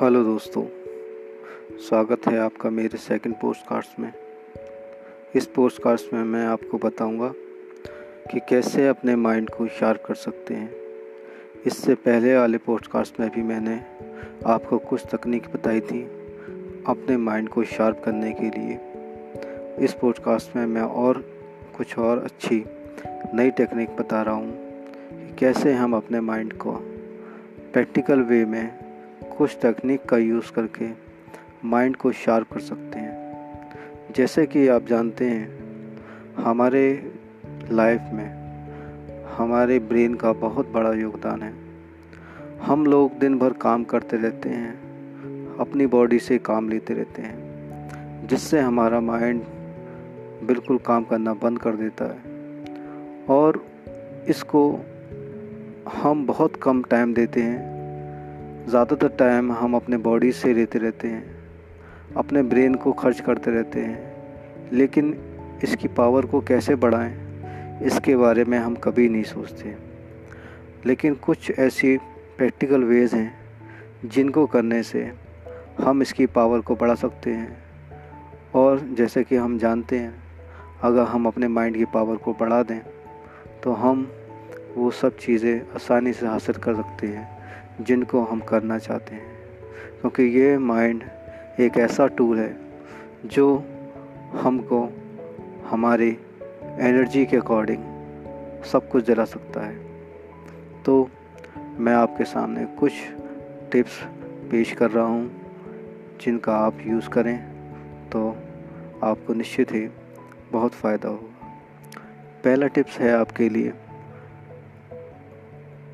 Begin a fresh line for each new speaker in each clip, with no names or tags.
Hello दोस्तों, स्वागत है आपका मेरे सेकंड पोस्ट कार्ड्स में। इस पोस्ट कार्ड्स में मैं आपको बताऊँगा कि कैसे अपने माइंड को शार्प कर सकते हैं। इससे पहले वाले पोस्ट कार्ड्स में भी मैंने आपको कुछ तकनीक बताई थी अपने माइंड को शार्प करने के लिए। इस पॉडकास्ट में मैं और कुछ और अच्छी नई टेक्निक बता रहा हूँ कि कैसे हम अपने माइंड को प्रैक्टिकल वे में कुछ तकनीक का यूज़ करके माइंड को शार्प कर सकते हैं। जैसे कि आप जानते हैं, हमारे लाइफ में हमारे ब्रेन का बहुत बड़ा योगदान है। हम लोग दिन भर काम करते रहते हैं, अपनी बॉडी से काम लेते रहते हैं, जिससे हमारा माइंड बिल्कुल काम करना बंद कर देता है। और इसको हम बहुत कम टाइम देते हैं ज़्यादातर टाइम हम अपने बॉडी से लेते रहते हैं, अपने ब्रेन को खर्च करते रहते हैं, लेकिन इसकी पावर को कैसे बढ़ाएँ, इसके बारे में हम कभी नहीं सोचते। लेकिन कुछ ऐसी प्रैक्टिकल वेज़ हैं, जिनको करने से हम इसकी पावर को बढ़ा सकते हैं। और जैसे कि हम जानते हैं, अगर हम अपने माइंड की पावर को बढ़ा दें तो हम वो सब चीज़ें आसानी से हासिल कर सकते हैं। जिनको हम करना चाहते हैं। क्योंकि ये माइंड एक ऐसा टूल है, जो हमको, हमारे एनर्जी के अकॉर्डिंग सब कुछ दिला सकता है। तो मैं आपके सामने कुछ टिप्स पेश कर रहा हूँ, जिनका आप यूज़ करें तो आपको निश्चित ही बहुत फ़ायदा होगा। पहला टिप्स है आपके लिए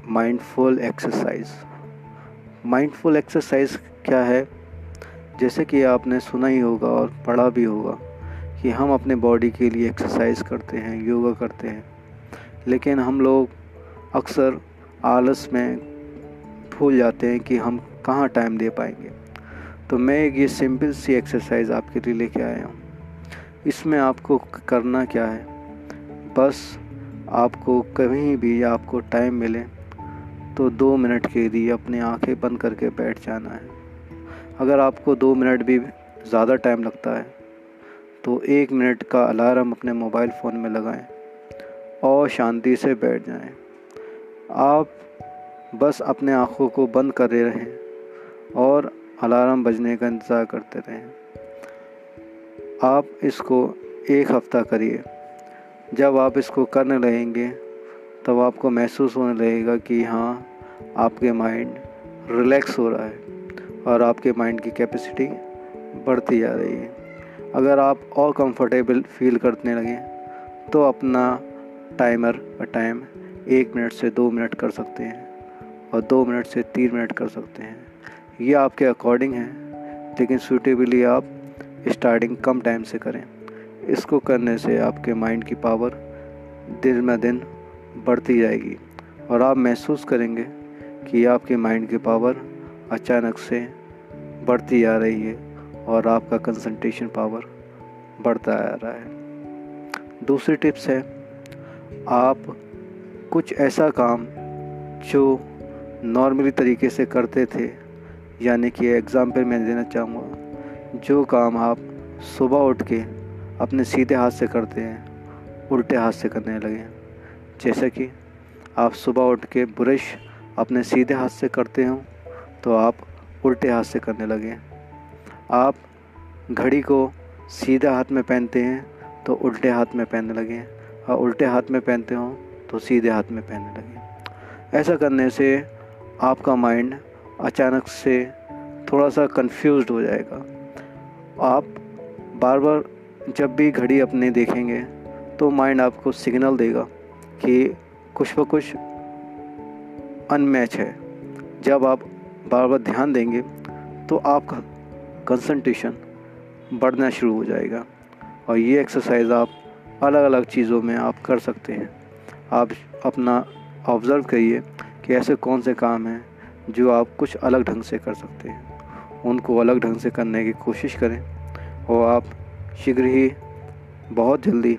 माइंडफुल एक्सरसाइज माइंडफुल एक्सरसाइज क्या है? जैसे कि आपने सुना ही होगा और पढ़ा भी होगा कि हम अपने बॉडी के लिए एक्सरसाइज करते हैं योगा करते हैं। लेकिन हम लोग अक्सर आलस में भूल जाते हैं कि हम कहाँ टाइम दे पाएँगे। तो मैं ये सिंपल सी एक्सरसाइज आपके लिए लेके आया हूँ। इसमें आपको करना क्या है? बस आपको कहीं भी आपको टाइम मिले तो दो मिनट के लिए अपनी आँखें बंद करके बैठ जाना है। अगर आपको दो मिनट भी ज़्यादा टाइम लगता है तो एक मिनट का अलार्म अपने मोबाइल फ़ोन में लगाएँ और शांति से बैठ जाएँ। आप बस अपने आँखों को बंद करे रहें और अलार्म बजने का इंतज़ार करते रहें। आप इसको एक हफ़्ता करिए। जब आप इसको करने लगेंगे तब आपको महसूस होने लगेगा कि हाँ आपके माइंड रिलैक्स हो रहा है और आपके माइंड की कैपेसिटी बढ़ती जा रही है। अगर आप और कंफर्टेबल फील करने लगे तो अपना टाइमर का टाइम एक मिनट से दो मिनट कर सकते हैं और दो मिनट से तीन मिनट कर सकते हैं। ये आपके अकॉर्डिंग है, लेकिन सूटेबली आप स्टार्टिंग कम टाइम से करें। इसको करने से आपके माइंड की पावर दिन ब दिन बढ़ती जाएगी और आप महसूस करेंगे कि आपके माइंड की पावर अचानक से बढ़ती जा रही है और आपका कंसंट्रेशन पावर बढ़ता आ रहा है। दूसरी टिप्स है, आप कुछ ऐसा काम जो नॉर्मली तरीके से करते थे, यानी कि एग्ज़ाम्पल मैं देना चाहूँगा, जो काम आप सुबह उठ के अपने सीधे हाथ से करते हैं, उल्टे हाथ से करने लगे। जैसे कि आप सुबह उठ के ब्रश अपने सीधे हाथ से करते हो तो आप उल्टे हाथ से करने लगे। आप घड़ी को सीधे हाथ में पहनते हैं तो उल्टे हाथ में पहनने लगे। और उल्टे हाथ में पहनते हो तो सीधे हाथ में पहनने लगे। ऐसा करने से आपका माइंड अचानक से थोड़ा सा कंफ्यूज हो जाएगा। आप बार बार जब भी घड़ी अपने देखेंगे तो माइंड आपको सिग्नल देगा। कि कुछ ब कुछ अनमैच है। जब आप बार बार ध्यान देंगे तो आपका कंसंट्रेशन बढ़ना शुरू हो जाएगा। और ये एक्सरसाइज आप अलग अलग चीज़ों में आप कर सकते हैं। आप अपना ऑब्ज़र्व करिए कि ऐसे कौन से काम हैं, जो आप कुछ अलग ढंग से कर सकते हैं। उनको अलग ढंग से करने की कोशिश करें और आप शीघ्र ही बहुत जल्दी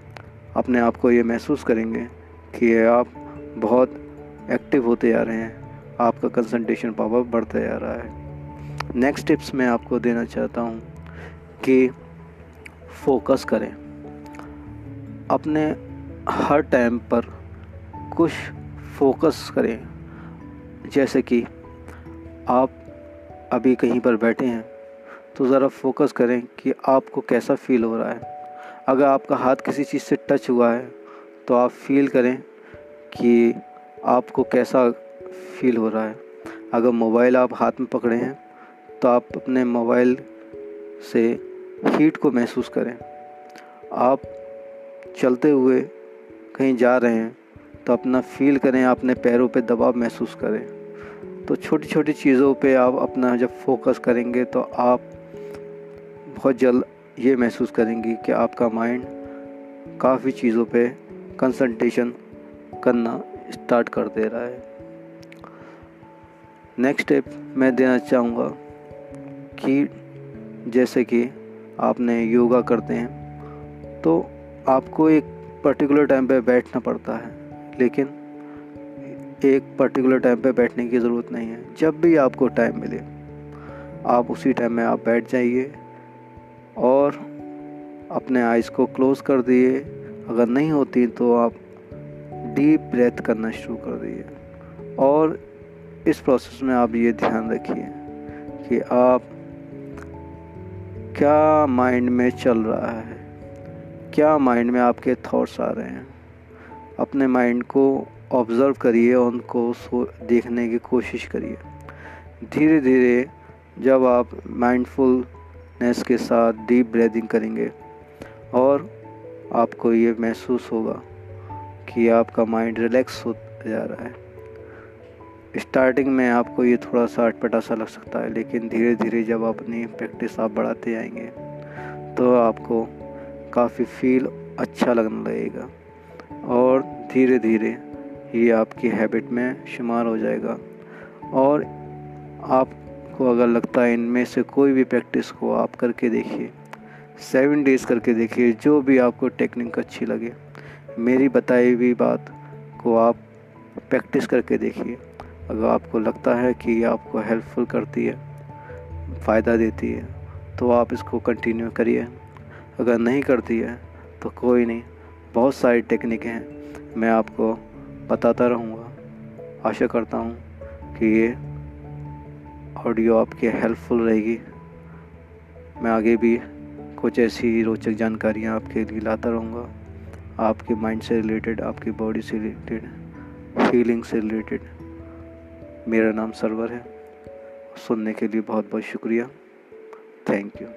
अपने आप को ये महसूस करेंगे कि आप बहुत एक्टिव होते जा रहे हैं। आपका कंसंट्रेशन पावर बढ़ता जा रहा है। नेक्स्ट टिप्स मैं आपको देना चाहता हूँ कि फोकस करें। अपने हर टाइम पर कुछ फोकस करें। जैसे कि आप अभी कहीं पर बैठे हैं तो ज़रा फोकस करें कि आपको कैसा फील हो रहा है। अगर आपका हाथ किसी चीज़ से टच हुआ है तो आप फील करें कि आपको कैसा फील हो रहा है। अगर मोबाइल आप हाथ में पकड़े हैं तो आप अपने मोबाइल से हीट को महसूस करें। आप चलते हुए कहीं जा रहे हैं तो अपना फील करें, अपने पैरों पे दबाव महसूस करें। तो छोटी छोटी चीज़ों पे आप अपना जब फोकस करेंगे तो आप बहुत जल्द ये महसूस करेंगी कि आपका माइंड काफ़ी चीज़ों पे कंसंट्रेशन करना स्टार्ट कर दे रहा है। नेक्स्ट स्टेप मैं देना चाहूँगा कि जैसे कि आपने योगा करते हैं तो आपको एक पर्टिकुलर टाइम पे बैठना पड़ता है, लेकिन एक पर्टिकुलर टाइम पे बैठने की ज़रूरत नहीं है। जब भी आपको टाइम मिले, आप उसी टाइम में आप बैठ जाइए और अपने आइज़ को क्लोज़ कर दिए अगर नहीं होती तो आप डीप ब्रेथ करना शुरू कर दिए और इस प्रोसेस में आप ये ध्यान रखिए कि आप क्या माइंड में चल रहा है, क्या माइंड में आपके थॉट्स आ रहे हैं। अपने माइंड को ऑब्ज़र्व करिए और उनको देखने की कोशिश करिए। धीरे धीरे जब आप माइंडफुल नेस के साथ डीप ब्रीदिंग करेंगे और आपको ये महसूस होगा कि आपका माइंड रिलैक्स हो जा रहा है। स्टार्टिंग में आपको ये थोड़ा सा अटपटा सा लग सकता है, लेकिन धीरे धीरे जब अपनी प्रैक्टिस आप बढ़ाते जाएँगे तो आपको काफ़ी फील अच्छा लगने लगेगा। और धीरे धीरे ये आपकी हैबिट में शुमार हो जाएगा। और आपको अगर लगता है इनमें से कोई भी प्रैक्टिस को आप करके देखिए सेवन डेज़ करके देखिए, जो भी आपको टेक्निक अच्छी लगे, मेरी बताई हुई बात को आप प्रैक्टिस करके देखिए। अगर आपको लगता है कि ये आपको हेल्पफुल करती है, फ़ायदा देती है तो आप इसको कंटिन्यू करिए। अगर नहीं करती है तो कोई नहीं, बहुत सारी टेक्निक हैं, मैं आपको बताता रहूँगा। आशा करता हूँ कि ये ऑडियो आपके हेल्पफुल रहेगी। मैं आगे भी कुछ ऐसी रोचक जानकारियाँ आपके लिए लाता रहूँगा। आपके माइंड से रिलेटेड आपकी बॉडी से रिलेटेड फीलिंग से रिलेटेड मेरा नाम सरवर है। सुनने के लिए बहुत बहुत शुक्रिया। Thank you